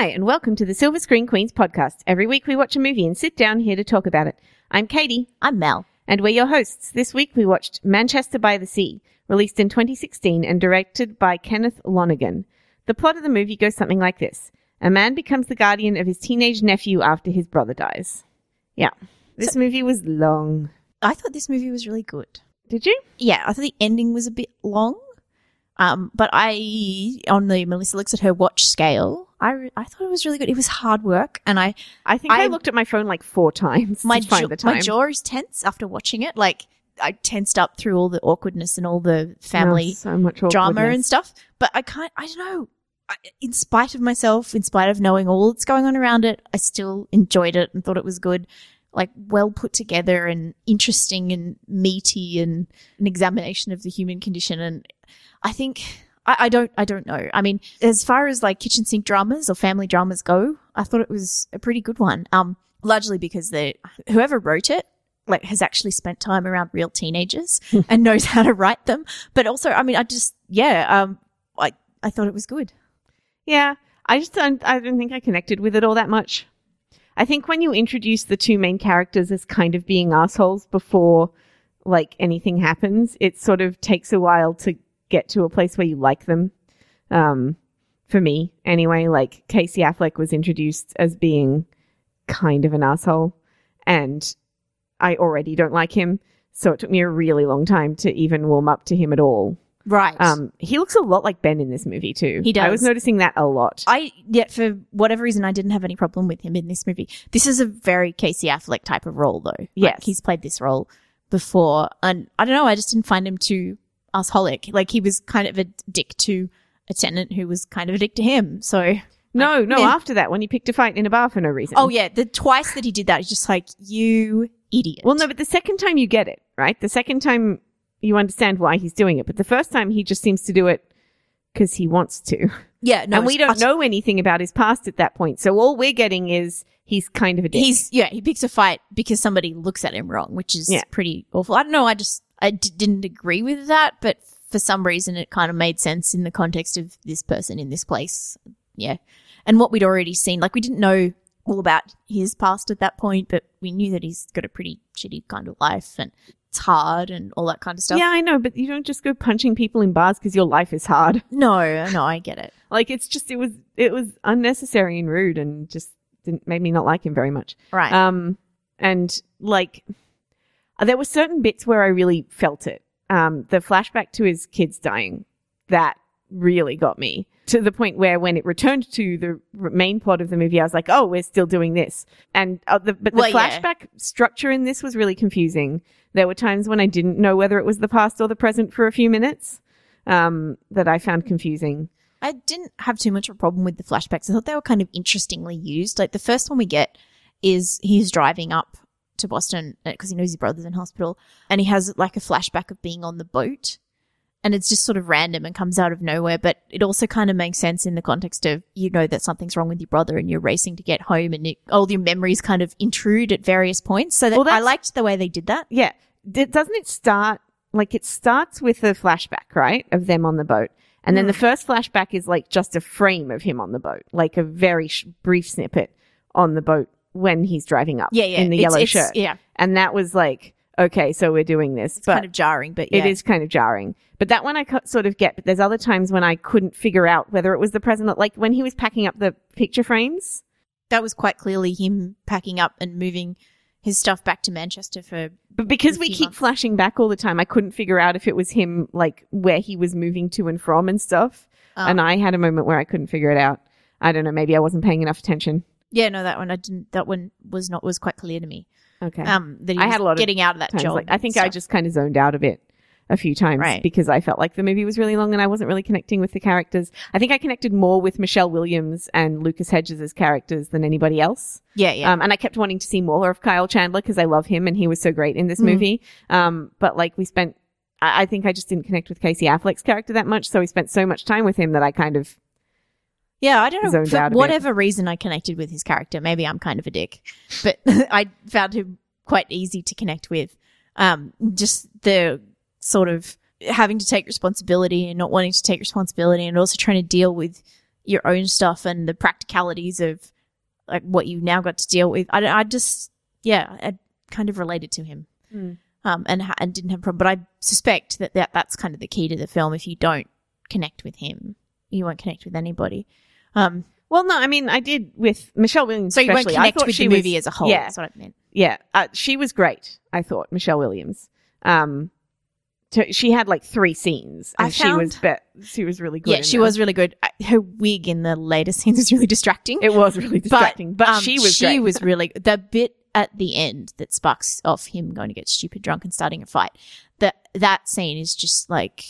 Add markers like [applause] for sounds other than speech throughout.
Hi, and welcome to the Silver Screen Queens podcast. Every week we watch a movie and sit down here to talk about it. I'm Katie, I'm Mel. and we're your hosts. This week we watched Manchester by the Sea, released in 2016 and directed by Kenneth Lonergan. The plot of the movie goes something like this. A man becomes the guardian of his teenage nephew after his brother dies. Yeah. This movie was long. I thought this movie was really good. Did you? Yeah, I thought the ending was a bit long. Um, but I, on the Melissa looks at her watch scale, I, re- I thought it was really good. It was hard work, and I I think I, I- looked at my phone like four times my to find jaw, the time. my jaw is tense after watching it. Like I tensed up through all the awkwardness and all the family Oh, so drama and stuff. But I can't. I don't know. I, in spite of myself, in spite of knowing all that's going on around it, I still enjoyed it and thought it was good. Like well put together and interesting and meaty and an examination of the human condition. And I think I, I don't. I don't know. I mean, as far as like kitchen sink dramas or family dramas go, I thought it was a pretty good one. Um, largely because the whoever wrote it like has actually spent time around real teenagers [laughs] and knows how to write them. But also, I mean, I just yeah, um, I I thought it was good. Yeah, I just don't. I don't think I connected with it all that much. I think when you introduce the two main characters as kind of being assholes before like anything happens, it sort of takes a while to get to a place where you like them. Um, for me, anyway, like Casey Affleck was introduced as being kind of an asshole, and I already don't like him. So it took me a really long time to even warm up to him at all. Right. Um, he looks a lot like Ben in this movie too. He does. I was noticing that a lot. I yet for whatever reason I didn't have any problem with him in this movie. This is a very Casey Affleck type of role though. Like, Yes. he's played this role before, and I don't know. I just didn't find him too assholic. Like he was kind of a dick to a tenant who was kind of a dick to him. So no, no. yeah. After that, when he picked a fight in a bar for no reason. oh yeah, the twice that he did that, he's just like you idiot. Well, no, but the second time you get it right. The second time you understand why he's doing it, but the first time he just seems to do it because he wants to, yeah, no, and we don't utter- know anything about his past at that point. So all we're getting is he's kind of a dick. He's yeah, he picks a fight because somebody looks at him wrong, which is Yeah. pretty awful. I don't know. I just I d- didn't agree with that, but for some reason it kind of made sense in the context of this person in this place. Yeah, and what we'd already seen, like we didn't know all about his past at that point, but we knew that he's got a pretty shitty kind of life and it's hard and all that kind of stuff. yeah, I know, but you don't just go punching people in bars because your life is hard. [laughs] No, no, I get it. Like it's just it was it was unnecessary and rude and just didn't made me not like him very much. Right. Um, and like, there were certain bits where I really felt it. Um, the flashback to his kids dying, that really got me to the point where when it returned to the main plot of the movie, I was like, oh, we're still doing this. And, uh, the, but the Well, yeah. flashback structure in this was really confusing. There were times when I didn't know whether it was the past or the present for a few minutes, um, that I found confusing. I didn't have too much of a problem with the flashbacks. I thought they were kind of interestingly used. Like the first one we get is he's driving up to Boston because he knows his brother's in hospital, and he has like a flashback of being on the boat, and it's just sort of random and comes out of nowhere. But it also kind of makes sense in the context of you know that something's wrong with your brother, and you're racing to get home, and it, all your memories kind of intrude at various points. So that Well, I liked the way they did that. Yeah. D- doesn't it start like it starts with a flashback, right? Of them on the boat. And then the Hmm. first flashback is like just a frame of him on the boat, like a very sh- brief snippet on the boat when he's driving up Yeah, yeah, in the It's- yellow it's- shirt. Yeah, And that was like, okay, so we're doing this. it's but kind of jarring, but yeah. it is kind of jarring. But that one I sort of get, but there's other times when I couldn't figure out whether it was the present, like when he was packing up the picture frames. that was quite clearly him packing up and moving his stuff back to Manchester for But because we keep months. flashing back all the time, I couldn't figure out if it was him, like where he was moving to and from and stuff. Oh. And I had a moment where I couldn't figure it out. I don't know. Maybe I wasn't paying enough attention. Yeah no that one I didn't that one was not was quite clear to me Okay. um that I had a lot of getting out of that Times, job like, I think and I just kind of zoned out a bit a few times Right. because I felt like the movie was really long and I wasn't really connecting with the characters. I think I connected more with Michelle Williams and Lucas Hedges' characters than anybody else. yeah yeah Um, and I kept wanting to see more of Kyle Chandler because I love him and he was so great in this Mm. movie. Um, but like we spent, I, I think I just didn't connect with Casey Affleck's character that much. So we spent so much time with him that I kind of, yeah I don't know for out a bit. whatever reason I connected with his character maybe I'm kind of a dick but [laughs] I found him quite easy to connect with um just the sort of having to take responsibility and not wanting to take responsibility and also trying to deal with your own stuff and the practicalities of like what you've now got to deal with. I, I just, yeah, I kind of related to him. Mm. Um, and and didn't have a problem, but I suspect that, that that's kind of the key to the film. If you don't connect with him, you won't connect with anybody. Um, Well, no, I mean, I did with Michelle Williams. so you won't especially. Connect with she the movie was- as a whole. Yeah, That's what I meant. yeah, uh, she was great. I thought Michelle Williams. Um, to, she had like three scenes, and I she found- was she was really good. Yeah, she them. was really good. Her wig in the later scenes [laughs] was really distracting. It was really distracting, but, um, she was she great. was really the bit at the end that sparks off him going to get stupid drunk and starting a fight. That that scene is just like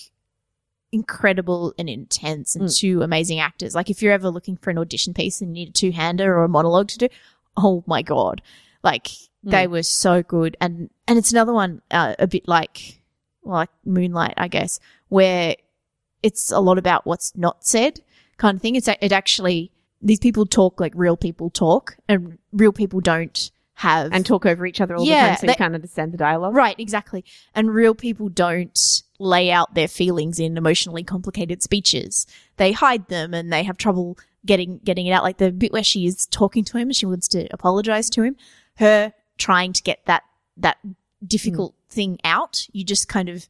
incredible and intense and Mm. two amazing actors. Like if you're ever looking for an audition piece and you need a two hander or a monologue to do, oh my god, like they Mm. were so good. And and it's another one uh, a bit like well, like Moonlight, I guess, where it's a lot about what's not said kind of thing. It's it actually these people talk like real people talk, and real people don't have and talk over each other all Yeah, the time, so they- you can't understand the dialogue. right exactly. And real people don't lay out their feelings in emotionally complicated speeches. They hide them, and they have trouble getting getting it out. Like the bit where she is talking to him, and she wants to apologize to him. Her trying to get that that difficult thing out. You just kind of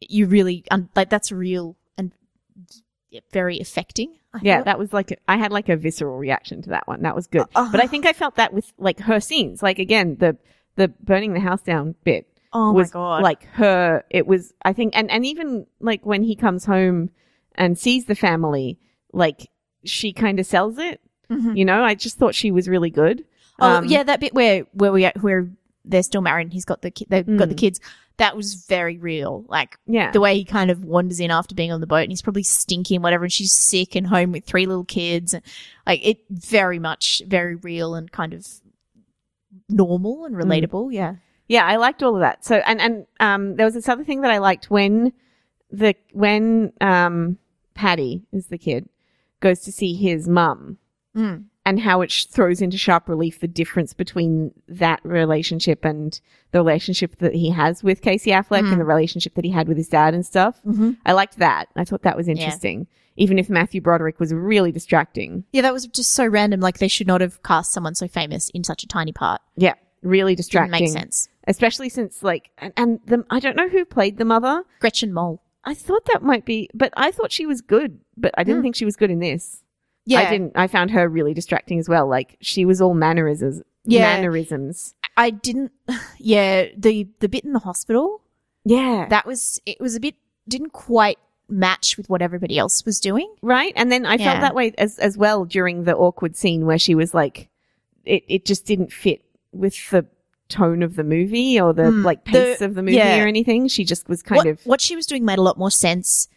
you really un- like that's real and very affecting. I Yeah, thought. that was like I had like a visceral reaction to that one. That was good. Uh, but I think I felt that with like her scenes. Like again, the the burning the house down bit oh was my god, like her. It was I think, and and even like when he comes home and sees the family, like she kind of sells it. Mhm. You know, I just thought she was really good. Oh Um, yeah, that bit where where we where they're still married and he's got the ki- they've got the Mm. kids. That was very real. Like yeah, the way he kind of wanders in after being on the boat and he's probably stinky and whatever, and she's sick and home with three little kids. And, like it very much very real and kind of normal and relatable. Yeah. Yeah, I liked all of that. So and and um, there was this other thing that I liked when the when um Patty is the kid goes to see his mum. Mm. and how it sh- throws into sharp relief the difference between that relationship and the relationship that he has with Casey Affleck Mm. and the relationship that he had with his dad and stuff. Mm-hmm. I liked that. I thought that was interesting. Even if Matthew Broderick was really distracting. Yeah, that was just so random. Like they should not have cast someone so famous in such a tiny part. Yeah, really Didn't distracting. make sense. Especially since like and, and the I don't know who played the mother. Gretchen Mol. I thought that might be but I thought she was good, but I didn't Mm. think she was good in this. Yeah, I didn't I found her really distracting as well. Like she was all mannerisms Yeah. mannerisms. I didn't. [sighs] Yeah, the the bit in the hospital Yeah. that was it was a bit didn't quite match with what everybody else was doing. right? And then I Yeah. felt that way as as well during the awkward scene where she was like, it it just didn't fit with the tone of the movie or the Mm, like pace the- of the movie yeah. or anything. She just was kind what, of what she was doing made a lot more sense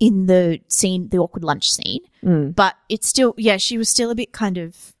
in the scene, the awkward lunch scene, mm, but it's still yeah, she was still a bit kind of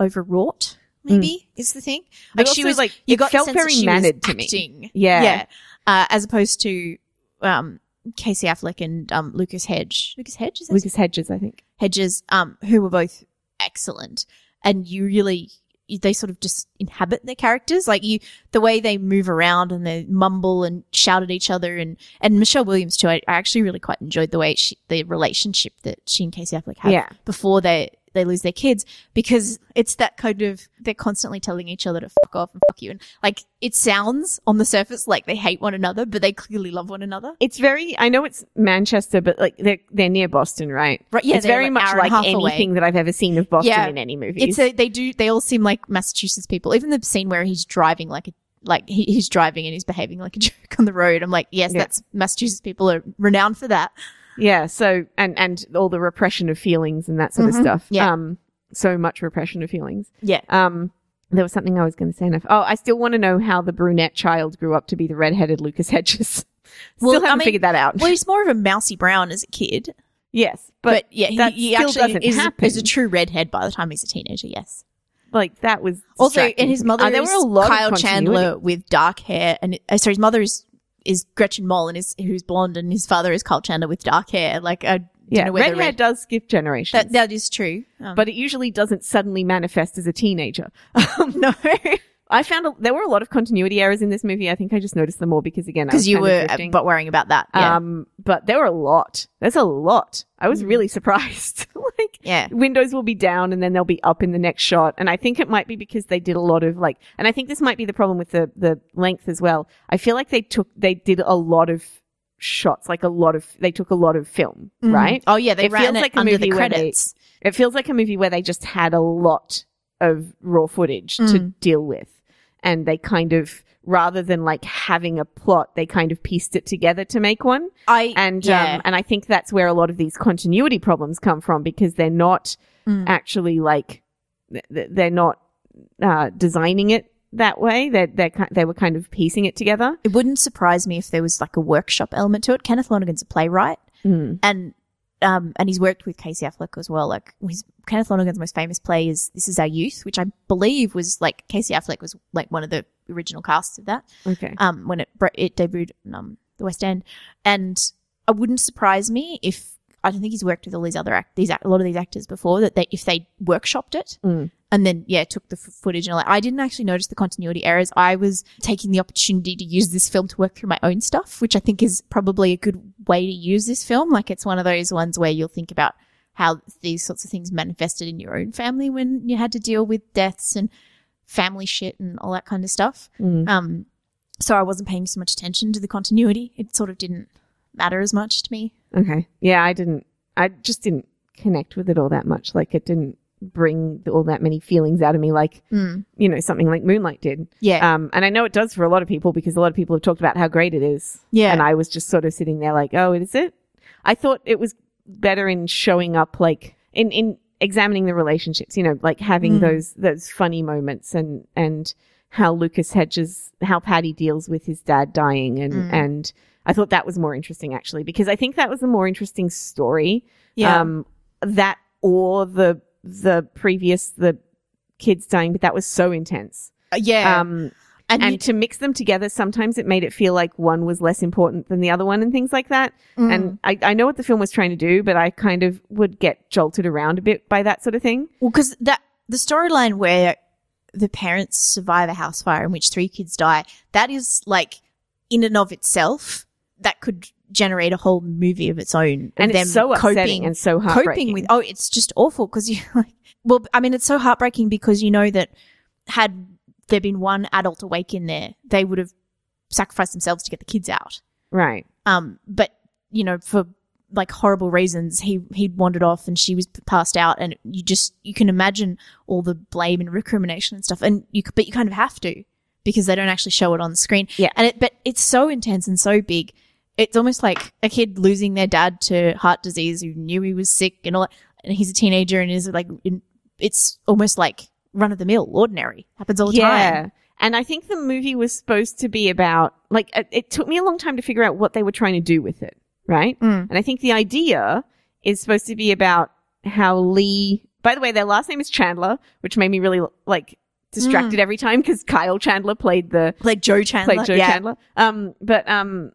overwrought. Maybe is the thing. But she was like, you it got felt very mannered to me. Yeah. yeah, uh, as opposed to um, Casey Affleck and um, Lucas Hedge. Lucas Hedge is that his Lucas Hedges, I think. Hedges, um, who were both excellent, and you really they sort of just inhabit their characters, like you the way they move around and they mumble and shout at each other, and and Michelle Williams too. I, I actually really quite enjoyed the way she, the relationship that she and Casey Affleck had Yeah. before they they lose their kids because it's that kind of they're constantly telling each other to fuck off and fuck you and like it sounds on the surface like they hate one another but they clearly love one another It's very. I know it's Manchester, but like they're they're near Boston, right? right yeah it's very like much hour and a like half away. anything that I've ever seen of Boston Yeah. in any movie. It's a, they do they all seem like Massachusetts people. Even the scene where he's driving like a like he, he's driving and he's behaving like a [laughs] jerk on the road. I'm like, yes, Yeah. that's Massachusetts people are renowned for that. Yeah. So and and all the repression of feelings and that sort Mhm. of stuff. Yeah. Um. So much repression of feelings. Yeah. Um. There was something I was going to say. Enough. Oh, I still want to know how the brunette child grew up to be the redheaded Lucas Hedges. [laughs] still Well, haven't I mean- figured that out. Well, he's more of a mousy brown as a kid, yes, but, but, yeah, he, he actually is, is a true redhead by the time he's a teenager. Yes. like that was Also, and his mother Uh, there is were a lot Kyle. Chandler with dark hair, and uh, sorry, his mother is is Gretchen Mol, and is who's blonde, and his father is Kyle Chandler with dark hair. Like, I don't Yeah, red hair red. does skip generations, That that is true, um, but it usually doesn't suddenly manifest as a teenager. [laughs] [laughs] No, I found a, there were a lot of continuity errors in this movie. I think I just noticed them all because again, because you were drifting. but worrying about that. Yeah. Um, but there were a lot. There's a lot. I was Mm. really surprised. [laughs] like Yeah. windows will be down and then they'll be up in the next shot. And I think it might be because they did a lot of like, and I think this might be the problem with the, the length as well. I feel like they took, they did a lot of shots, like a lot of, they took a lot of film, right? Oh yeah, they It ran feels it like a under the where they- credits. It feels like a movie where they just had a lot of raw footage to Mm. deal with. And they kind of, rather than like having a plot, they kind of pieced it together to make one. I And, yeah. um, and I think that's where a lot of these continuity problems come from because they're not Mm. actually like, th- th- they're not, uh, designing it that way. They're, they're, they were kind of piecing it together. it wouldn't surprise me if there was like a workshop element to it. Kenneth Lonergan's a playwright, Mm. and um, and he's worked with Casey Affleck as well. Like his Kenneth Lonergan's most famous play is "This Is Our Youth," which I believe was like Casey Affleck was like one of the original casts of that. Okay. um, when it it debuted in um, the West End, and it wouldn't surprise me if I don't think he's worked with all these other act- these a lot of these actors before that they if they workshopped it Mm. and then yeah took the f- footage and all that. I didn't actually notice the continuity errors. I was taking the opportunity to use this film to work through my own stuff, which I think is probably a good way to use this film. Like it's one of those ones where you'll think about how these sorts of things manifested in your own family when you had to deal with deaths and family shit and all that kind of stuff. Mm. Um, so I wasn't paying so much attention to the continuity. It sort of didn't matter as much to me. Okay. Yeah, I didn't. I just didn't connect with it all that much. Like it didn't bring all that many feelings out of me, like you know something like Moonlight did. Yeah. Um, and I know it does for a lot of people because a lot of people have talked about how great it is. Yeah. And I was just sort of sitting there like, oh, is it? I thought it was better in showing up like in in examining the relationships. You know, like having Mm. those those funny moments and and how Lucas Hedges how Paddy deals with his dad dying and Mm. and I thought that was more interesting actually because I think that was a more interesting story. yeah. Um, that or the the previous the kids dying, but that was so intense. Uh, yeah. Um, and and you- to mix them together, sometimes it made it feel like one was less important than the other one and things like that. Mm. And I, I know what the film was trying to do, but I kind of would get jolted around a bit by that sort of thing. well, because that the storyline where the parents survive a house fire in which three kids die, that is like in and of itself that could generate a whole movie of its own. of And them it's so upsetting coping and so heartbreaking. coping with oh it's just awful because you [laughs] like well i mean it's so heartbreaking because you know that had there been one adult awake in there they would have sacrificed themselves to get the kids out right. um but you know for like horrible reasons he he'd wandered off and she was passed out and you just you can imagine all the blame and recrimination and stuff and you but you kind of have to because they don't actually show it on the screen Yeah. and it but it's so intense and so big it's almost like a kid losing their dad to heart disease who knew he was sick and all that and he's a teenager and is like it's almost like run of the mill ordinary happens all the yeah. time And I think the movie was supposed to be about, like, it, it took me a long time to figure out what they were trying to do with it, right? Mm. And I think the idea is supposed to be about how Lee, by the way, their last name is Chandler, which made me really, like, distracted Mm. every time because Kyle Chandler played the, like joe chandler played Joe yeah. Chandler. Um, but, um,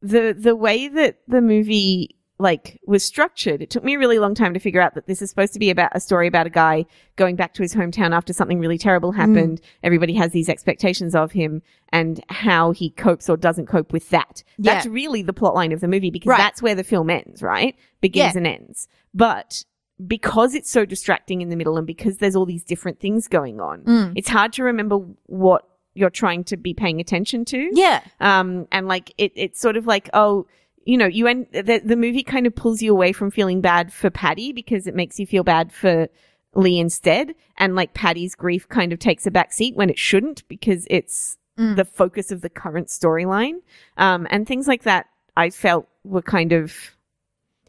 the, the way that the movie, like, was structured, it took me a really long time to figure out that this is supposed to be about a story about a guy going back to his hometown after something really terrible happened. Everybody has these expectations of him and how he copes or doesn't cope with that. Yeah. That's really the plot line of the movie because Right. that's where the film ends, right? Begins Yeah. and ends. But because it's so distracting in the middle and because there's all these different things going on, Mm. it's hard to remember what you're trying to be paying attention to. yeah Um, and like it, it's sort of like, oh, you know, you end the, the movie kind of pulls you away from feeling bad for Patty because it makes you feel bad for Lee instead. And like Patty's grief kind of takes a back seat when it shouldn't because it's Mm. the focus of the current storyline. Um, and things like that I felt were kind of,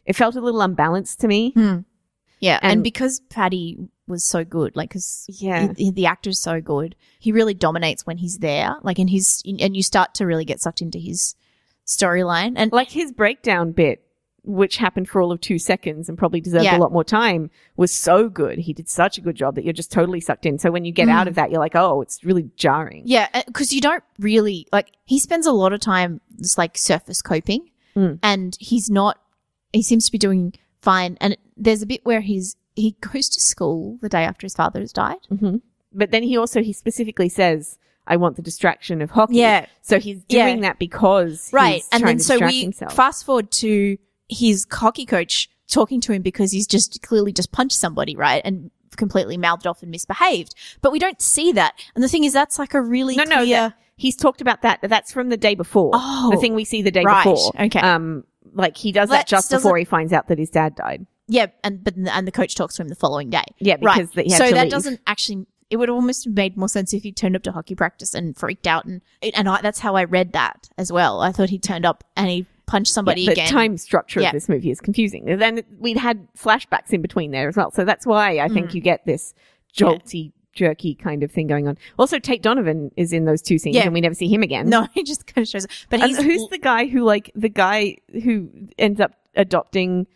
it felt a little unbalanced to me. Hmm. Yeah, and, And- because Patty was so good, like, because Yeah. the actor's so good, he really dominates when he's there. Like, in his, and you start to really get sucked into his storyline. And Like his breakdown bit, which happened for all of two seconds and probably deserved Yeah. a lot more time, was so good. He did such a good job that you're just totally sucked in. So when you get Mm. out of that, you're like, oh, it's really jarring. yeah, because you don't really like. He spends a lot of time just like surface coping, Mm. and he's not. He seems to be doing fine. And there's a bit where he's he goes to school the day after his father has died. hmm But then he also, he specifically says, I want the distraction of hockey. Yeah. So he's Yeah. doing that because right and then so we himself. fast forward to his hockey coach talking to him because he's just clearly just punched somebody, right? And completely mouthed off and misbehaved. But we don't see that. And the thing is, that's like a really No, no, clear. that- he's talked about that. That's from the day before. Oh, the thing we see the day right. before. Okay. Um, like he does that That just before he finds out that his dad died. yeah, and but and the coach talks to him the following day. Yeah, right. because that he had so that leave. doesn't actually. It would almost have made more sense if he turned up to hockey practice and freaked out, and and I, that's how I read that as well. I thought he turned up and he punched somebody yeah, the again. time structure Yeah. of this movie is confusing. And then we'd had flashbacks in between there as well. So that's why I think Mm. you get this jolty, jerky kind of thing going on. Also, Tate Donovan is in those two scenes Yeah. and we never see him again. no, [laughs] he just kind of shows. Up. But And he's who's the guy who like the guy who ends up adopting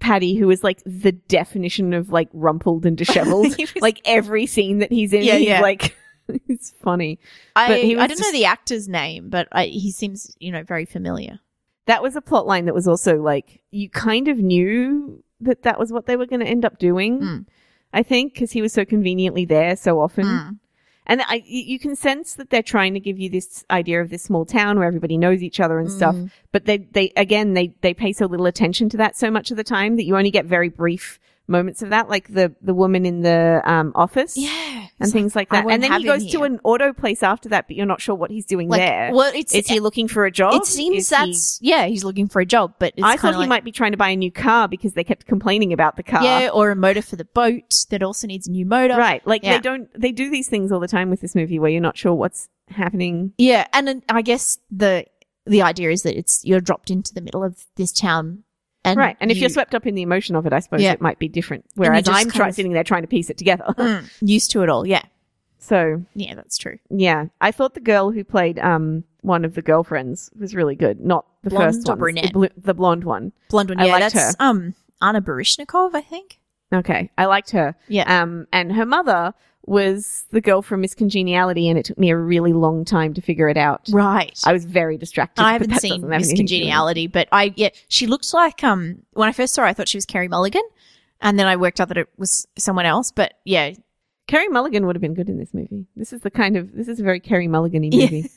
Patty, who is like the definition of like rumpled and disheveled. [laughs] Was- like every scene that he's in, Yeah, he's yeah. like [laughs] it's funny. I, but he was I don't know the actor's name, but I, he seems you know very familiar. That was a plot line that was also like you kind of knew that that was what they were going to end up doing. Mm. I think because he was so conveniently there so often. Mm. And I, you can sense that they're trying to give you this idea of this small town where everybody knows each other and stuff. Mm. But they, they, again, they, they pay so little attention to that so much of the time that you only get very brief moments of that, like the, the woman in the, um, office. Yeah, And things like that. And then he goes to an auto place after that, but you're not sure what he's doing like there. well, it's Is he looking for a job? It seems Is he- that's yeah, he's looking for a job, but it's I thought he like, might be trying to buy a new car because they kept complaining about the car. yeah, or a motor for the boat that also needs a new motor, Right. Like Yeah. they don't, they do these things all the time with this movie where you're not sure what's happening. Yeah, and I guess the the idea is that it's you're dropped into the middle of this town, and right. And if you- you're swept up in the emotion of it, I suppose Yeah. it might be different. Whereas I'm try- sitting there trying to piece it together. [laughs] Mm, used to it all, yeah, so yeah, that's true. yeah, I thought the girl who played, um, one of the girlfriends was really good. Not the Blonde first one. The, bl- the blonde one. Blonde one, I yeah, liked that's um Anna Baryshnikov, I think. Okay. I liked her. Yeah, Um, and her mother was the girl from Miss Congeniality, and it took me a really long time to figure it out. right. I was very distracted. I haven't seen have Miss anything to do with it. Congeniality, but I yeah, she looked like um when I first saw her, I thought she was Carey Mulligan, and then I worked out that it was someone else. But yeah, Carey Mulligan would have been good in this movie. This is the kind of this is a very Carey Mulligan-y Yeah. movie.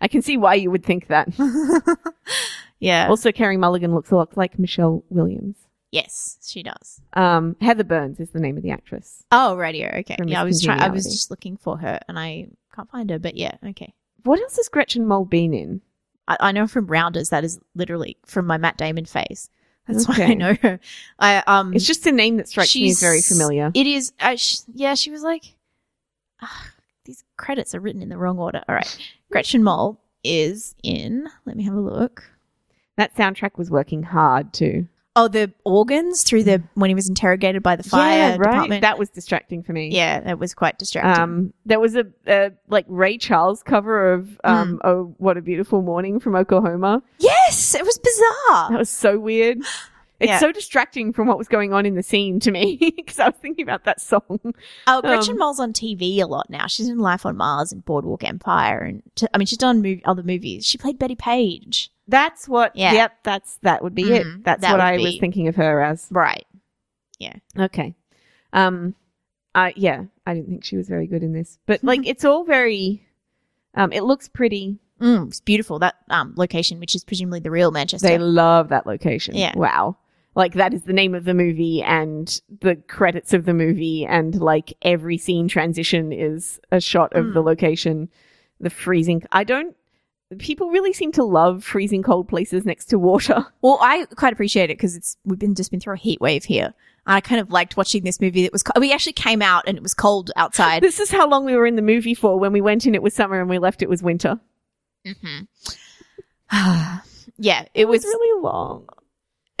I can see why you would think that. [laughs] yeah, Also, Carey Mulligan looks a lot like Michelle Williams. Yes, she does. Um, Heather Burns is the name of the actress. Oh, radio. Okay. From Yeah, I was trying. I was just looking for her, and I can't find her. But yeah, okay. What else has Gretchen Mol been in? I, I know from Rounders that is literally from my Matt Damon phase. That's why I know her. I um. It's just a name that strikes me as very familiar. It is. Uh, sh- yeah, she was like. ah, these credits are written in the wrong order. All right, Gretchen Mol is in. Let me have a look. That soundtrack was working hard too. Oh, the organs through the when he was interrogated by the fire yeah, right. department. That was distracting for me. yeah, that was quite distracting. Um, there was a, a like Ray Charles cover of Hmm. um, "Oh What a Beautiful Morning" from Oklahoma. yes, it was bizarre. That was so weird. [gasps] It's Yeah. so distracting from what was going on in the scene to me [laughs] because I was thinking about that song. Oh, Gretchen Um, Mol's on TV a lot now. She's in Life on Mars and Boardwalk Empire, and t- I mean, she's done mov- other movies. She played Bettie Page. That's what. Yeah. Yep. That's that would be Mhm. it. That's That what I was thinking of her as. Right. Yeah. Okay. Um. I yeah. I didn't think she was very good in this, but Mm-hmm. [laughs] like it's all very. Um. It looks pretty. Mm, it's beautiful that um location, which is presumably the real Manchester. They love that location. Yeah. Wow. Like that is the name of the movie and the credits of the movie and like every scene transition is a shot of Mm. the location. The freezing. I don't. People really seem to love freezing cold places next to water. [laughs] well, I quite appreciate it because it's we've been just been through a heat wave here. I kind of liked watching this movie that was. Co- we actually came out and it was cold outside. This is how long we were in the movie for. When we went in, it was summer, and we left, it was winter. mm-hmm. [sighs] yeah, it was. really long.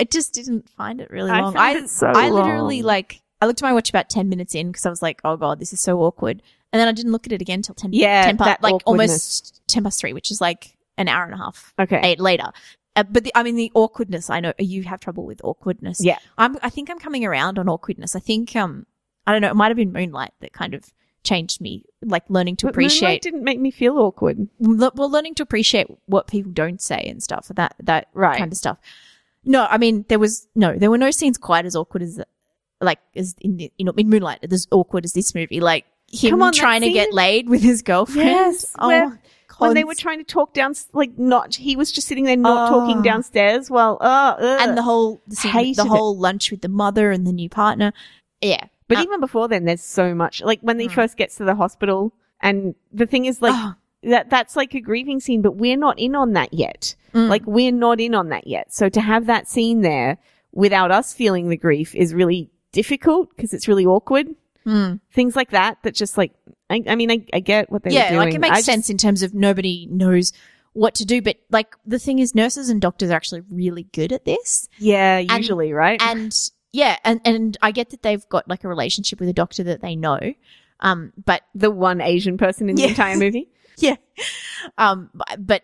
I just didn't find it really I long. found I it so I literally long. like I looked at my watch about ten minutes in because I was like, oh god, this is so awkward. And then I didn't look at it again till ten. Yeah, 10 pa- that like almost ten past three, which is like an hour and a half Okay. eight later. Uh, but the, I mean, the awkwardness. I know you have trouble with awkwardness. Yeah. I'm. I think I'm coming around on awkwardness. I think um, I don't know. It might have been Moonlight that kind of changed me, like learning to But Moonlight didn't make me feel awkward. le- well, learning to appreciate what people don't say and stuff. That that Right. kind of stuff. No, I mean there was no, there were no scenes quite as awkward as like as in the you know in Moonlight as awkward as this movie. Like him Come on, trying to get laid with his girlfriend. Yes, oh where- when they were trying to talk down, like not, he was just sitting there not Oh. talking downstairs. Well, uh, and the whole the, scene- the it. whole lunch with the mother and the new partner. Yeah, but Uh, even before then, there's so much. Like when he Mm. first gets to the hospital, and the thing is, like Oh. That that's like a grieving scene, but we're not in on that yet. Mm. Like we're not in on that yet. So to have that scene there without us feeling the grief is really difficult because it's really awkward. Mm. Things like that that just like I, I mean I, I get what they yeah, like it makes I just- sense in terms of nobody knows what to do. But like the thing is, nurses and doctors are actually really good at this. Yeah, usually, right? and yeah, and and I get that they've got like a relationship with a doctor that they know. Um, but the one Asian person in the Yeah. entire movie. [laughs] [laughs] yeah, um, but-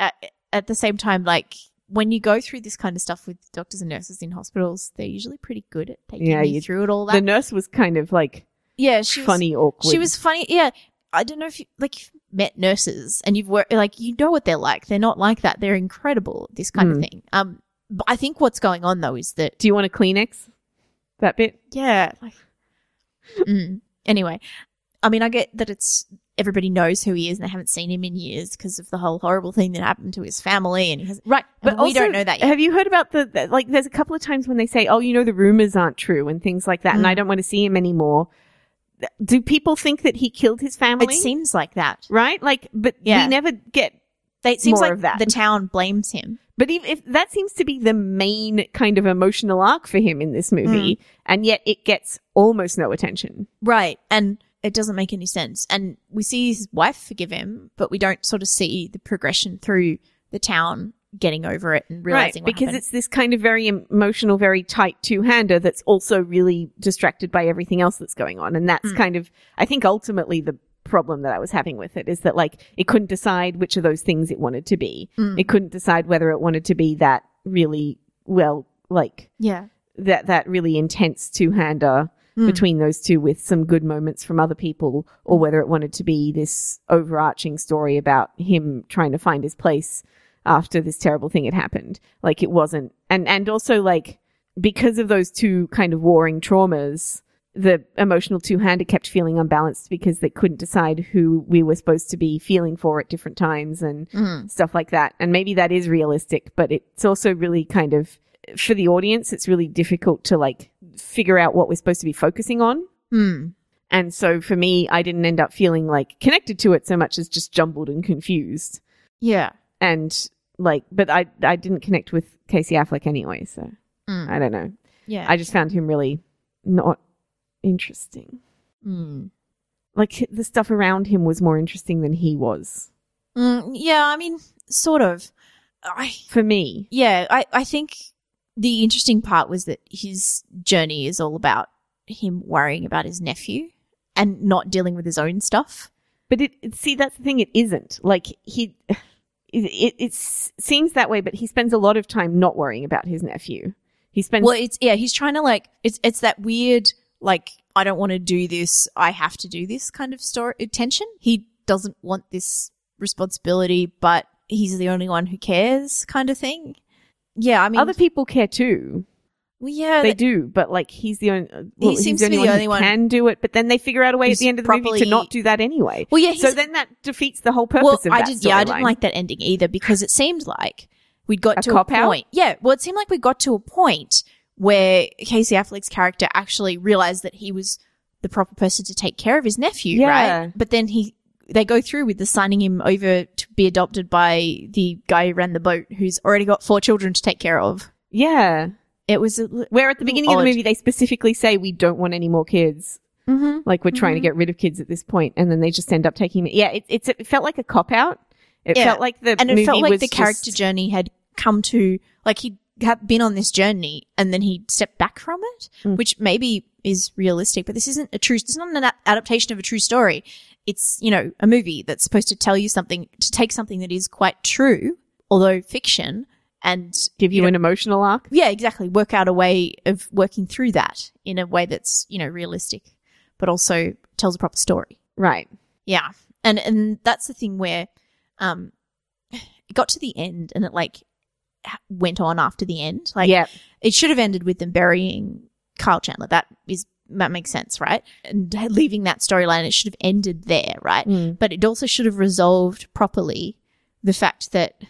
at, at the same time, like when you go through this kind of stuff with doctors and nurses in hospitals, they're usually pretty good at taking Yeah, you you- through it all. That The nurse was kind of like yeah, she was, funny, awkward. She was funny. Yeah, I don't know if you like you've met nurses and you've worked like you know what they're like. They're not like that. They're incredible. This kind of Mm. thing. Um, but I think what's going on though is that Do you want a Kleenex? That bit. yeah, like mm. anyway. I mean, I get that it's everybody knows who he is and they haven't seen him in years because of the whole horrible thing that happened to his family and he has Right, And but we also, don't know that yet. Have you heard about the, the like? There's a couple of times when they say, "Oh, you know, the rumors aren't true" and things like that, and Mm. I don't want to see him anymore. Do people think that he killed his family? It seems like that. right, like, but Yeah. we never get. They, it seems like the town blames him. But if, if that seems to be the main kind of emotional arc for him in this movie, Mm. and yet it gets almost no attention. Right. And it doesn't make any sense. And we see his wife forgive him, but we don't sort of see the progression through the town getting over it and realizing right, what because happened. it's this kind of very emotional, very tight two-hander that's also really distracted by everything else that's going on, and that's Mm. kind of, I think, ultimately the problem that I was having with it is that like it couldn't decide which of those things it wanted to be. Mm. It couldn't decide whether it wanted to be that really well, like yeah. that that really intense two-hander Mm. between those two with some good moments from other people, or whether it wanted to be this overarching story about him trying to find his place after this terrible thing had happened. Like it wasn't, and and also like because of those two kind of warring traumas, the emotional two-hander kept feeling unbalanced because they couldn't decide who we were supposed to be feeling for at different times and Mm. stuff like that. And maybe that is realistic, but it's also really kind of for the audience, it's really difficult to like figure out what we're supposed to be focusing on. Mm. And so for me, I didn't end up feeling like connected to it so much as just jumbled and confused. Yeah. And like, but I, I didn't connect with Casey Affleck anyway. So Mm. I don't know. Yeah. I just found him really not interesting. Mm. Like the stuff around him was more interesting than he was Mm, yeah, I mean, sort of. I for me. yeah, I I think the interesting part was that his journey is all about him worrying about his nephew and not dealing with his own stuff. But it, see that's the thing. It isn't like he. It, it, it seems that way, but he spends a lot of time not worrying about his nephew. He spends Well, it's yeah, he's trying to like it's it's that weird like I don't want to do this, I have to do this kind of story tension. He doesn't want this responsibility, but he's the only one who cares kind of thing. Yeah, I mean other people care too. well, yeah, They do, but like he's the only. Well, he's seems the to be only the one only who one can do it. But then they figure out a way at the end of the movie to not do that anyway. Well, yeah, so then that defeats the whole purpose well, of that I did yeah, I didn't like that ending either because it seemed like we'd got A to a point. Yeah, well, it seemed like we got to a point where Casey Affleck's character actually realized that he was the proper person to take care of his nephew, Yeah. right? But then he they go through with the signing him over to be adopted by the guy who ran the boat who's already got four children to take care of. Yeah, It was a where at the beginning of the movie they specifically say we don't want any more kids. Mhm. Like we're trying to Mhm. get rid of kids at this point, and then they just end up taking. Yeah, it, it's it felt like a cop out. It Yeah. felt like the and it felt like the character just- journey had come to like he'd had been on this journey and then he stepped back from it Mm. which maybe is realistic but this isn't a true it's not an adaptation of a true story it's you know a movie that's supposed to tell you something to take something that is quite true although fiction and give you know, an emotional arc. yeah exactly work out a way of working through that in a way that's you know realistic but also tells a proper story Right. yeah. And and that's the thing where um it got to the end and it like went on after the end. Like yeah. it should have ended with them burying Kyle Chandler. That is that makes sense, right? And [laughs] leaving that storyline, it should have ended there, right? Mm. But it also should have resolved properly the fact that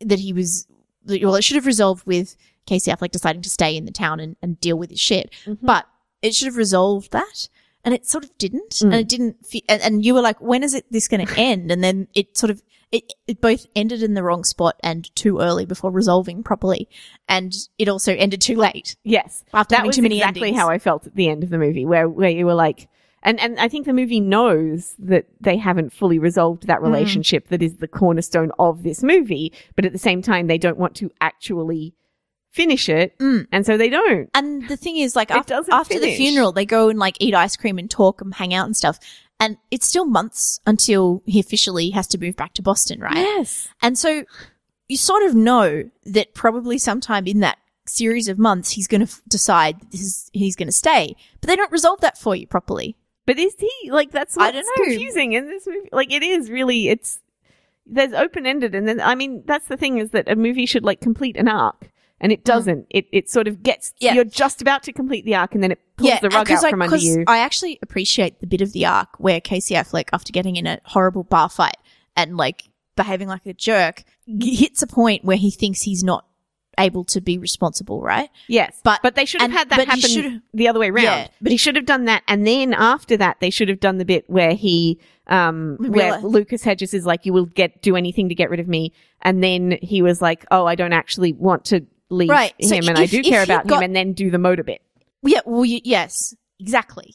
that he was well, it should have resolved with Casey Affleck deciding to stay in the town and, and deal with his shit. Mhm. But it should have resolved that. And it sort of didn't. Mm. And it didn't fe- and, and you were like, when is it this going [laughs] to end? And then it sort of, it, it both ended in the wrong spot and too early before resolving properly. And it also ended too late. Yes, After that having was too many exactly endings. how I felt at the end of the movie, where where you were like, and and I think the movie knows that they haven't fully resolved that Mm. relationship that is the cornerstone of this movie, but at the same time they don't want to actually finish it, Mm. and so they don't. And the thing is, like, after, after the funeral, they go and like eat ice cream and talk and hang out and stuff. And it's still months until he officially has to move back to Boston, right? Yes, And so you sort of know that probably sometime in that series of months, he's going to f- decide that this is, he's going to stay. But they don't resolve that for you properly. but is he like that's I what's don't know. confusing in this movie? Like it is really it's there's open ended, and then I mean that's the thing is that a movie should like complete an arc. And it doesn't. It it sort of gets. Mm. Yeah. You're just about to complete the arc, and then it pulls the rug out I, from under you. I actually appreciate the bit of the arc where Casey Affleck, after getting in a horrible bar fight and like behaving like a jerk, g- hits a point where he thinks he's not able to be responsible, right? Yes, But- but they should have and- had that happen the other way around. Yeah, but he should have done that, and then after that, they should have done the bit where he, um, where Lucas Hedges is like, "You will get do anything to get rid of me," and then he was like, "Oh, I don't actually want to leave Right, so and if- I do care about got- him," and then do the motor bit. Yeah, well, y- yes, exactly.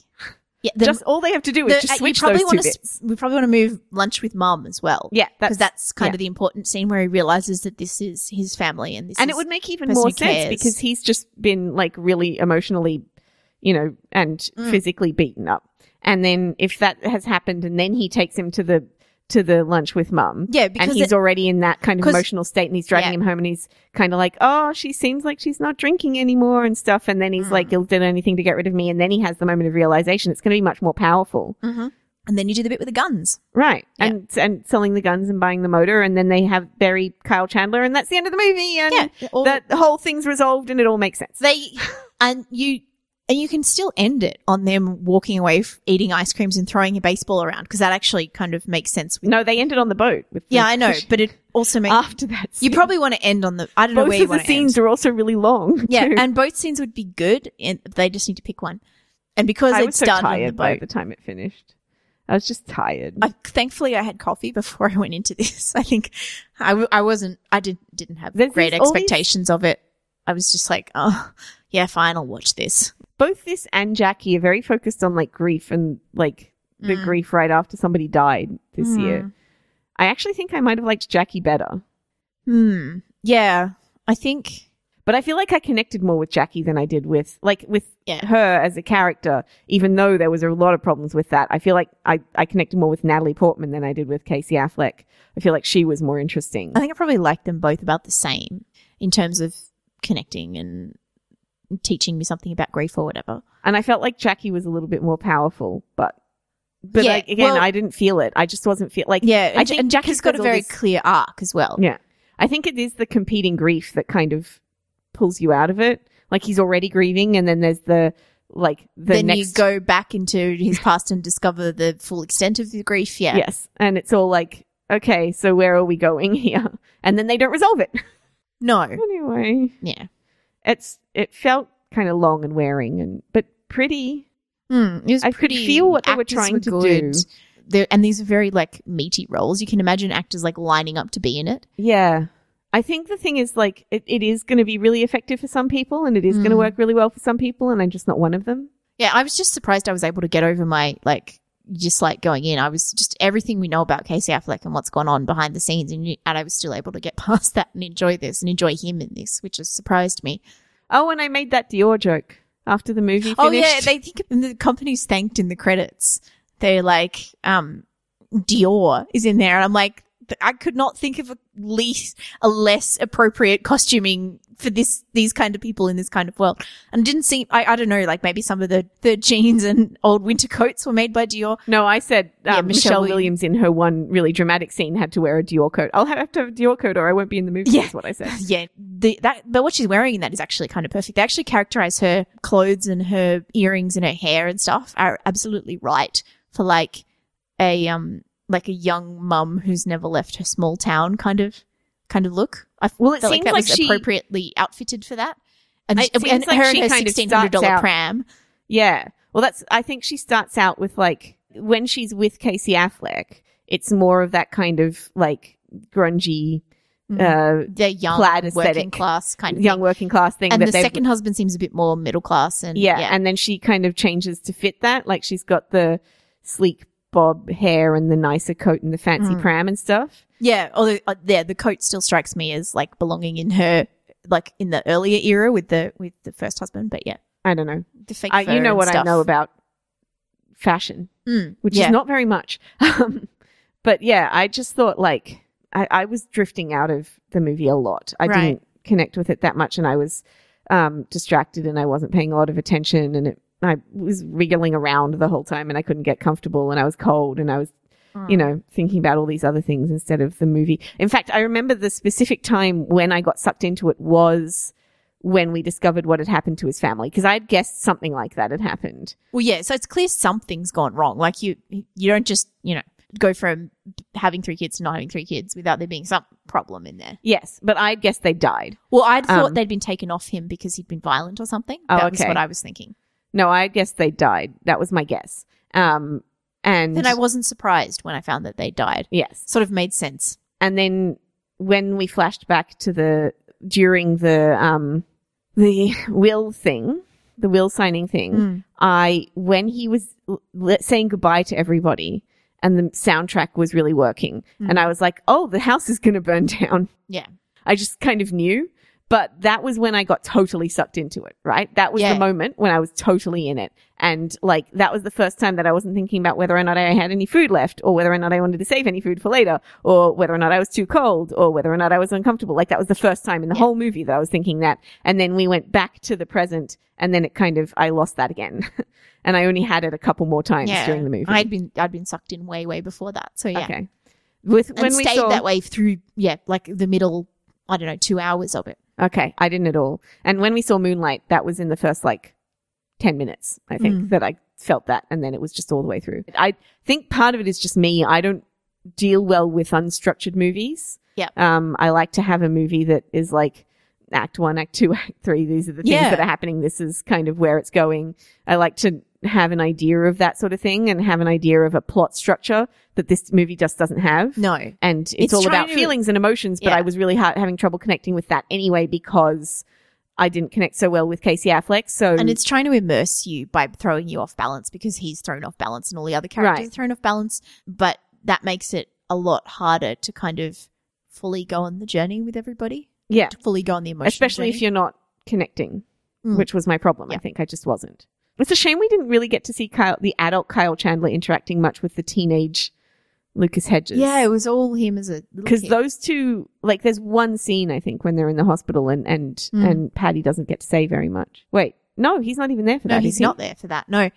Yeah, the- just all they have to do is the- just uh, switch probably those two bits. we probably want to move lunch with mum as well. Yeah, because that's that's kind yeah. of the important scene where he realizes that this is his family and this and it would make even more sense because he's just been like really emotionally, you know, and Mm. physically beaten up. And then if that has happened, and then he takes him to the to the lunch with mum, Yeah, and he's it- already in that kind of emotional state, and he's dragging Yeah. him home, and he's kind of like, oh, she seems like she's not drinking anymore and stuff. And then he's Mm. like, he'll do anything to get rid of me, and then he has the moment of realization. It's going to be much more powerful. Mhm. and then you do the bit with the guns. Right. Yeah. And and selling the guns and buying the motor and then they have bury Kyle Chandler and that's the end of the movie and Yeah, all- that the whole thing's resolved and it all makes sense. They and you and you can still end it on them walking away, f- eating ice creams and throwing a baseball around because that actually kind of makes sense. With, No, they ended on the boat with the yeah, I know, but it also makes after that. you scene. probably want to end on the. I don't know both where you the want to end. scenes are also really long. [laughs] Yeah, too. and both scenes would be good, and they just need to pick one. And because I it was so on the tired by the time it finished. I was just tired. I, thankfully I had coffee before I went into [laughs] this. I think I, w- I wasn't. I did didn't have There's great these- all these- expectations of it. I was just like, oh yeah, fine, I'll watch this. both this and Jackie are very focused on like grief and like the Mm. grief right after somebody died this Mm. year. I actually think I might have liked Jackie better. Hmm. Yeah, I think. But I feel like I connected more with Jackie than I did with like with Yeah. her as a character, even though there was a lot of problems with that. I feel like I, I connected more with Natalie Portman than I did with Casey Affleck. I feel like she was more interesting. I think I probably liked them both about the same in terms of connecting and teaching me something about grief or whatever. And I felt like Jackie was a little bit more powerful, but but Yeah, like, again, well- I didn't feel it. I just wasn't feel like Yeah, I and, think and Jackie's got a very this- clear arc as well. Yeah. I think it is the competing grief that kind of pulls you out of it. Like he's already grieving and then there's the like the then next you go back into his past and discover the full extent of the grief. Yeah. Yes. And it's all like, okay, so where are we going [laughs] here? And then they don't resolve it. No. anyway, Yeah. It's it felt kind of long and wearing and but pretty. Mm, it was I could feel what they were trying to good. do. They're- and these are very like meaty roles. You can imagine actors like lining up to be in it. Yeah. I think the thing is like it, it is going to be really effective for some people and it is going to Mm. work really well for some people and I'm just not one of them. Yeah, I was just surprised I was able to get over my like just like going in. I was just everything we know about Casey Affleck and what's gone on behind the scenes, and, you, and I was still able to get [laughs] past that and enjoy this and enjoy him in this, which has surprised me. Oh, and I made that Dior joke after the movie finished. Oh yeah, they think the company's thanked in the credits. They're like, um, Dior is in there, and I'm like, I could not think of a least a less appropriate costuming for this these kind of people in this kind of world. And it didn't seem I, I don't know, like maybe some of the the jeans and old winter coats were made by Dior. No, I said um, Yeah, Michelle, Michelle Williams in her one really dramatic scene had to wear a Dior coat. I'll have to have a Dior coat or I won't be in the movie. Yeah. Is what I said. [laughs] Yeah, the, that but what she's wearing in that is actually kind of perfect. They actually characterize her clothes and her earrings and her hair and stuff are absolutely right for like a um like a young mum who's never left her small town kind of kind of look. I Well, it felt like seems that like was she- appropriately outfitted for that. And, It and seems like her she and her of sixteen hundred dollar pram. Yeah. Well, that's, I think she starts out with like, when she's with Casey Affleck, it's more of that kind of like grungy, uh, The young plaid working class kind of young thing. working class thing And the second husband seems a bit more middle class and yeah, and then she kind of changes to fit that. Like she's got the sleek bob hair and the nicer coat and the fancy Mm. pram and stuff. Yeah, although uh, yeah, the coat still strikes me as like belonging in her like in the earlier era with the with the first husband. But yeah, I don't know. the fake. I, you know what I stuff. know about fashion, Mm, which yeah. is not very much. [laughs] Um, but yeah, I just thought like I, I was drifting out of the movie a lot. I Right. didn't connect with it that much, and I was um, distracted, and I wasn't paying a lot of attention, and it, I was wriggling around the whole time, and I couldn't get comfortable, and I was cold, and I was Mm. you know, thinking about all these other things instead of the movie. In fact, I remember the specific time when I got sucked into it was when we discovered what had happened to his family because I had guessed something like that had happened. Well, yeah. So it's clear something's gone wrong. Like you, you don't just you know go from having three kids to not having three kids without there being some problem in there. Yes, but I guess they died. Well, I'd thought Um, they'd been taken off him because he'd been violent or something. Oh, that was what I was thinking. No, I guess they died. That was my guess. Um, and Then I wasn't surprised when I found that they died. yes, Sort of made sense. and then when we flashed back to the during the um the [laughs] will thing, the will signing thing, Mm. I when he was l- l- saying goodbye to everybody and the soundtrack was really working and I was like, "Oh, the house is going to burn [laughs] down." Yeah. I just kind of knew, but that was when I got totally sucked into it, right? That was Yeah. the moment when I was totally in it. And like that was the first time that I wasn't thinking about whether or not I had any food left or whether or not I wanted to save any food for later or whether or not I was too cold or whether or not I was uncomfortable. Like that was the first time in the Yeah. whole movie that I was thinking that. And then we went back to the present and then it kind of, I lost that again. [laughs] and I only had it a couple more times Yeah. during the movie. I'd been I'd been sucked in way way before that. So yeah. Okay. With and when we stayed saw that way through yeah like the middle i don't know two hours of it Okay, I didn't at all. And when we saw Moonlight, that was in the first like 10 minutes, I think, Mm. that I felt that. And then it was just all the way through. I think part of it is just me. I don't deal well with unstructured movies. Yep. Um, I like to have a movie that is like act one, act two, act three. These are the things Yeah. that are happening. This is kind of where it's going. I like to have an idea of that sort of thing and have an idea of a plot structure that this movie just doesn't have no and it's, It's all trying about to- feelings and emotions. But Yeah. I was really ha- having trouble connecting with that anyway because I didn't connect so well with Casey Affleck. So and it's trying to immerse you by throwing you off balance because he's thrown off balance and all the other characters Right. are thrown off balance but that makes it a lot harder to kind of fully go on the journey with everybody yeah, to fully go on the emotional especially if you're not connecting, Mm. which was my problem. I think I just wasn't. It's a shame we didn't really get to see Kyle, the adult Kyle Chandler interacting much with the teenage Lucas Hedges. yeah it was all him as a because those two, like, there's one scene I think when they're in the hospital and and Mm. and Patty doesn't get to say very much. Wait, no, he's not even there for no that. he's not there for that no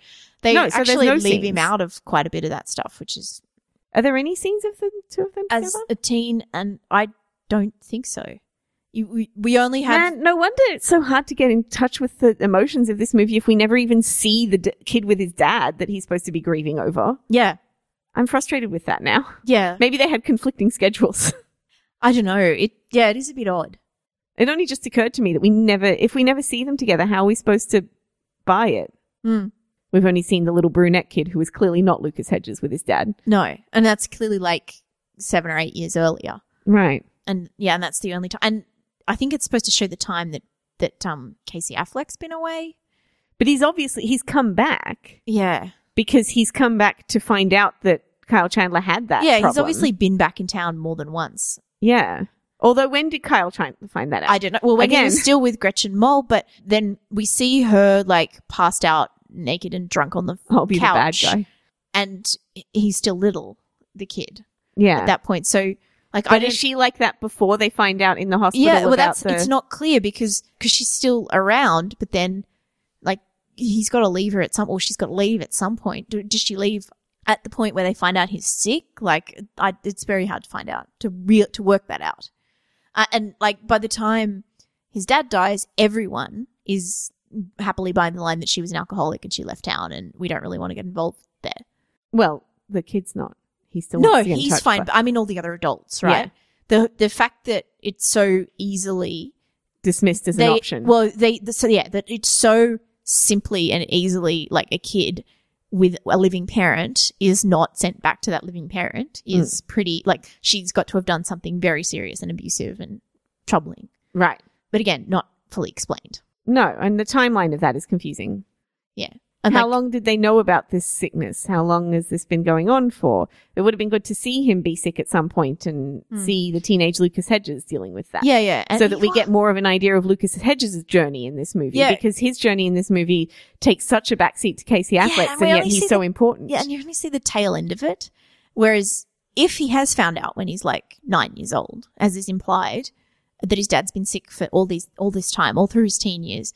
they No, so actually no leave him out of quite a bit of that stuff which is Are there any scenes of the two of them as together? a teen and i don't think so you, we, we only have Man, no wonder it's so hard to get in touch with the emotions of this movie if we never even see the d- kid with his dad that he's supposed to be grieving over. yeah I'm frustrated with that now. yeah Maybe they had conflicting schedules. [laughs] I don't know. It yeah, it is a bit odd. it only just occurred to me that we never, if we never see them together, how are we supposed to buy it? Mm. We've only seen the little brunette kid who is clearly not Lucas Hedges with his dad. No, and that's clearly like seven or eight years earlier. Right. And yeah, and that's the only time. And I think it's supposed to show the time that that um Casey Affleck's been away. But he's obviously, he's come back Yeah, because he's come back to find out that Kyle Chandler had that. yeah. He's obviously been back in town more than once. Yeah. Although when did Kyle Chandler find that out? I don't know. Well, when he was still with Gretchen Mol, but then we see her like passed out, naked and drunk on the I'll [laughs] be couch, the bad guy. and he's still little, the kid. Yeah. at that point. So Like, I But don't, is she like that before they find out in the hospital? yeah, well, that's the, it's not clear because because she's still around, but then like he's got to leave her at some, or she's got to leave at some point. Do, does she leave at the point where they find out he's sick? Like, I, it's very hard to find out to real to work that out. Uh, and like by the time his dad dies, everyone is happily buying the line that she was an alcoholic and she left town, and we don't really want to get involved there. Well, the kid's not. He still No, wants to get in he's fine. but I mean, all the other adults, right? Yeah. The the fact that it's so easily dismissed as they an option. well they so yeah that it's so simply and easily like a kid with a living parent is not sent back to that living parent Hmm. is pretty like she's got to have done something very serious and abusive and troubling right. but again not fully explained No, and the timeline of that is confusing. yeah and How like, long did they know about this sickness? How long has this been going on for? It would have been good to see him be sick at some point and Hmm. see the teenage Lucas Hedges dealing with that. yeah yeah and so that we get more of an idea of Lucas Hedges' journey in this movie. Yeah. Because his journey in this movie takes such a backseat to Casey and Affleck's, we and yet only see he's so the- important. Yeah, and you only see the tail end of it. Whereas if he has found out when he's like nine years old, as is implied, that his dad's been sick for all these all this time, all through his teen years,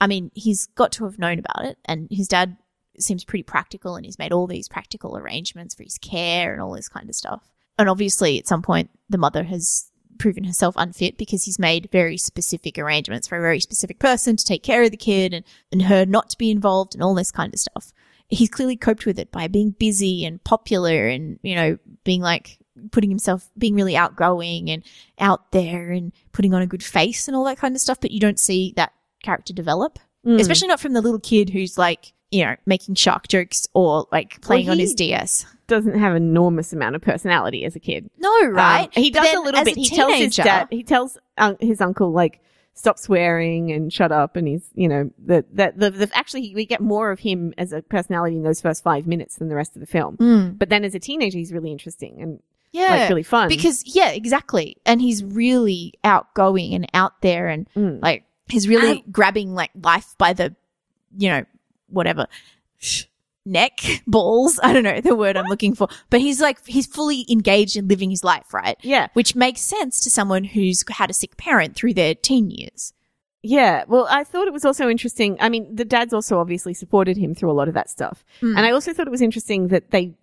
I mean, he's got to have known about it, and his dad seems pretty practical, and he's made all these practical arrangements for his care and all this kind of stuff. And obviously, at some point, the mother has proven herself unfit because he's made very specific arrangements for a very specific person to take care of the kid and, and her not to be involved and all this kind of stuff he's clearly coped with it by being busy and popular and, you know, being like putting himself, being really outgoing and out there and putting on a good face and all that kind of stuff. But you don't see that character develop, Mm. especially not from the little kid who's like, you know, making shark jokes or like playing on his DS. doesn't have enormous amount of personality as a kid. No, right? Um, he does a little bit. he tells his dad. He tells um, his uncle like stop swearing and shut up. And he's you know that that the, the actually we get more of him as a personality in those first five minutes than the rest of the film. Mm. But then as a teenager, he's really interesting and Yeah. like really fun because yeah, exactly. And he's really outgoing and out there and Mm. like he's really grabbing like life by the you know whatever neck [laughs] balls i don't know the word i'm looking for but he's like he's fully engaged in living his life right yeah which makes sense to someone who's had a sick parent through their teen years Yeah, well, I thought it was also interesting. I mean, the dads also obviously supported him through a lot of that stuff. Mm. And I also thought it was interesting that they,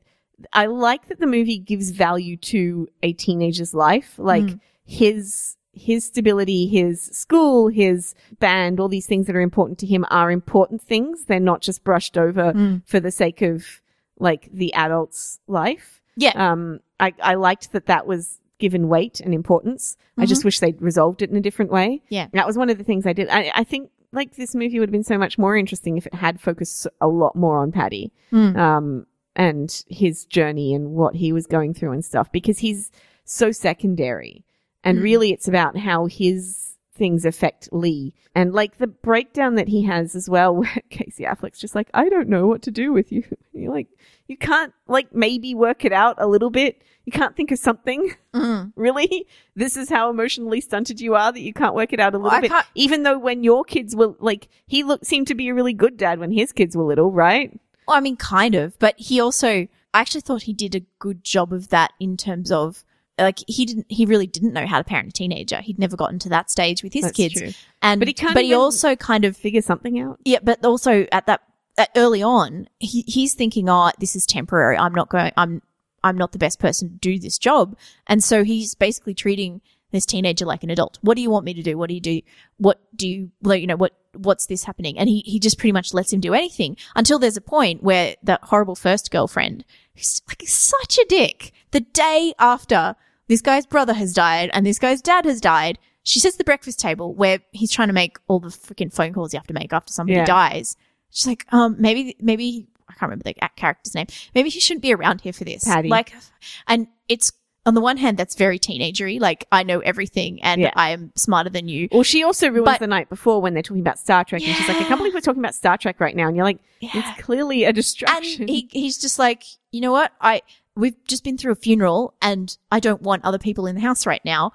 I like that the movie gives value to a teenager's life, like Mm. his, his stability, his school, his band, all these things that are important to him are important things. They're not just brushed over Mm. for the sake of like the adult's life. yeah Um, I, I liked that that was given weight and importance. I just wish they'd resolved it in a different way. Mm-hmm. Yeah. That was one of the things I did. I, I think like this movie would have been so much more interesting if it had focused a lot more on Paddy, Mm. um, and his journey and what he was going through and stuff because he's so secondary. And Mm. really it's about how his things affect Lee and like the breakdown that he has as well [laughs] where Casey Affleck's just like, I don't know what to do with you. [laughs] You're like, you can't like maybe work it out a little bit. You can't think of something. [laughs] Mm. Really? This is how emotionally stunted you are that you can't work it out a little I bit. can't- Even though when your kids were like, he looked, seemed to be a really good dad when his kids were little, right? Well, I mean, kind of, but he also, I actually thought he did a good job of that in terms of, like, he didn't, he really didn't know how to parent a teenager. He'd never gotten to that stage with his That's kids. true. And, But he can't but he also kind of, Figure something out. yeah, but also at that, at early on, he, he's thinking, oh, this is temporary. I'm not going, I'm, I'm not the best person to do this job. And so he's basically treating this teenager like an adult. What do you want me to do? What do you do? What do you, like, you know, what, what's this happening? And he, he just pretty much lets him do anything until there's a point where that horrible first girlfriend, who's like such a dick, the day after this guy's brother has died and this guy's dad has died, she sits at the breakfast table where he's trying to make all the freaking phone calls you have to make after somebody Yeah. dies. She's like, um, maybe, maybe, I can't remember the character's name. Maybe he shouldn't be around here for this. Patty. Like, and it's, on the one hand, that's very teenagery. Like, I know everything and Yeah. I am smarter than you. Well, she also ruins But- the night before when they're talking about Star Trek, and she's like, "I can't believe we're talking about Star Trek right now." And you're like, Yeah. "It's clearly a distraction." And distraction." he, he's just like, you know what? I, we've just been through a funeral and I don't want other people in the house right now.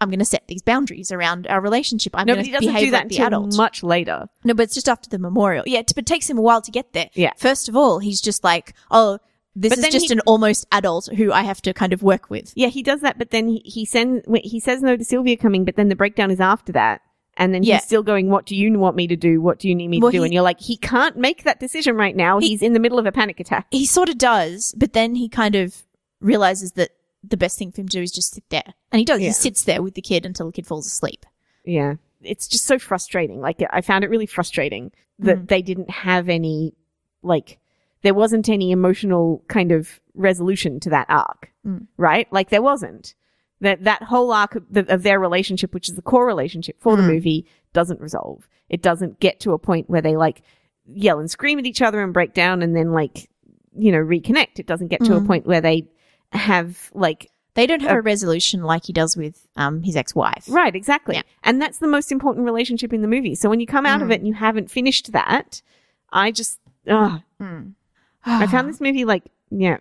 I'm going to set these boundaries around our relationship. I'm no, going to behave do that like the adult. much later. No, but it's just after the memorial. Yeah, but it takes him a while to get there. Yeah. First of all, he's just like, oh, this But is just he- an almost adult who I have to kind of work with. Yeah, he does that, but then he, he sends he says no to Sylvia coming, but then the breakdown is after that. And then Yeah. he's still going, What do you want me to do? What do you need me Well, to do? he- and you're like, He can't make that decision right now. He- he's in the middle of a panic attack. He sort of does, but then he kind of realizes that the best thing for him to do is just sit there. And he does. Yeah. He sits there with the kid until the kid falls asleep. Yeah. It's just so frustrating. Like, I found it really frustrating that Mm. they didn't have any, like, there wasn't any emotional kind of resolution to that arc, Mm. right? Like, there wasn't. That, that whole arc of, the, of their relationship, which is the core relationship for the Mm. movie, doesn't resolve. It doesn't get to a point where they, like, yell and scream at each other and break down and then, like, you know, reconnect. It doesn't get to a Mm. point where they have, like, They don't have a resolution like he does with um, his ex-wife. Right, exactly. Yeah. And that's the most important relationship in the movie. So when you come out of Mm. it and you haven't finished that, I just, ugh, I found [sighs] this movie like, yeah,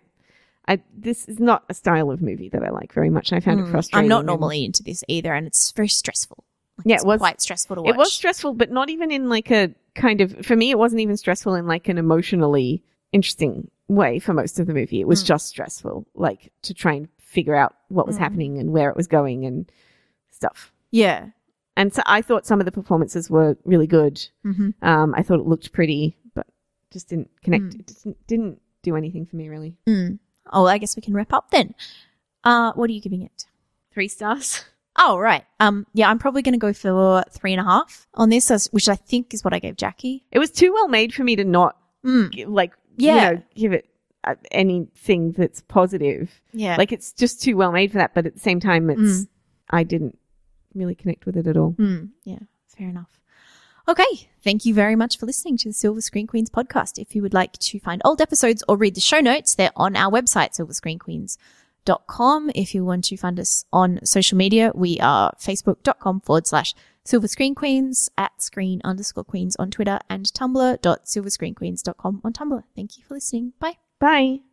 I, this is not a style of movie that I like very much. I found it Mm. frustrating. I'm not normally into this either, and it's very stressful. Like, Yeah, it was- quite stressful to watch. It was stressful, but not even in like a kind of, for me, it wasn't even stressful in like an emotionally interesting way for most of the movie. It was Mm. just stressful, like to try and figure out what was Mm. happening and where it was going and stuff. yeah. And so I thought some of the performances were really good. hmm Um, I thought it looked pretty, just didn't connect. Mm. It just didn't do anything for me, really. Mm. Oh, I guess we can wrap up then. Uh, what are you giving it? Three stars. [laughs] Oh, right. Um, yeah, I'm probably going to go for three and a half on this, which I think is what I gave Jackie. It was too well made for me to not Mm. like, Yeah. you know, give it uh, anything that's positive. Yeah. Like it's just too well made for that. But at the same time, it's Mm. I didn't really connect with it at all. Mm, yeah, fair enough. Okay, thank you very much for listening to the Silver Screen Queens podcast. If you would like to find old episodes or read the show notes, they're on our website, silverscreenqueens.com. If you want to find us on social media, we are facebook.com forward slash Silver Screen Queens at screen underscore queens on Twitter and tumblr.silverscreenqueens.com on Tumblr. Thank you for listening. Bye. Bye.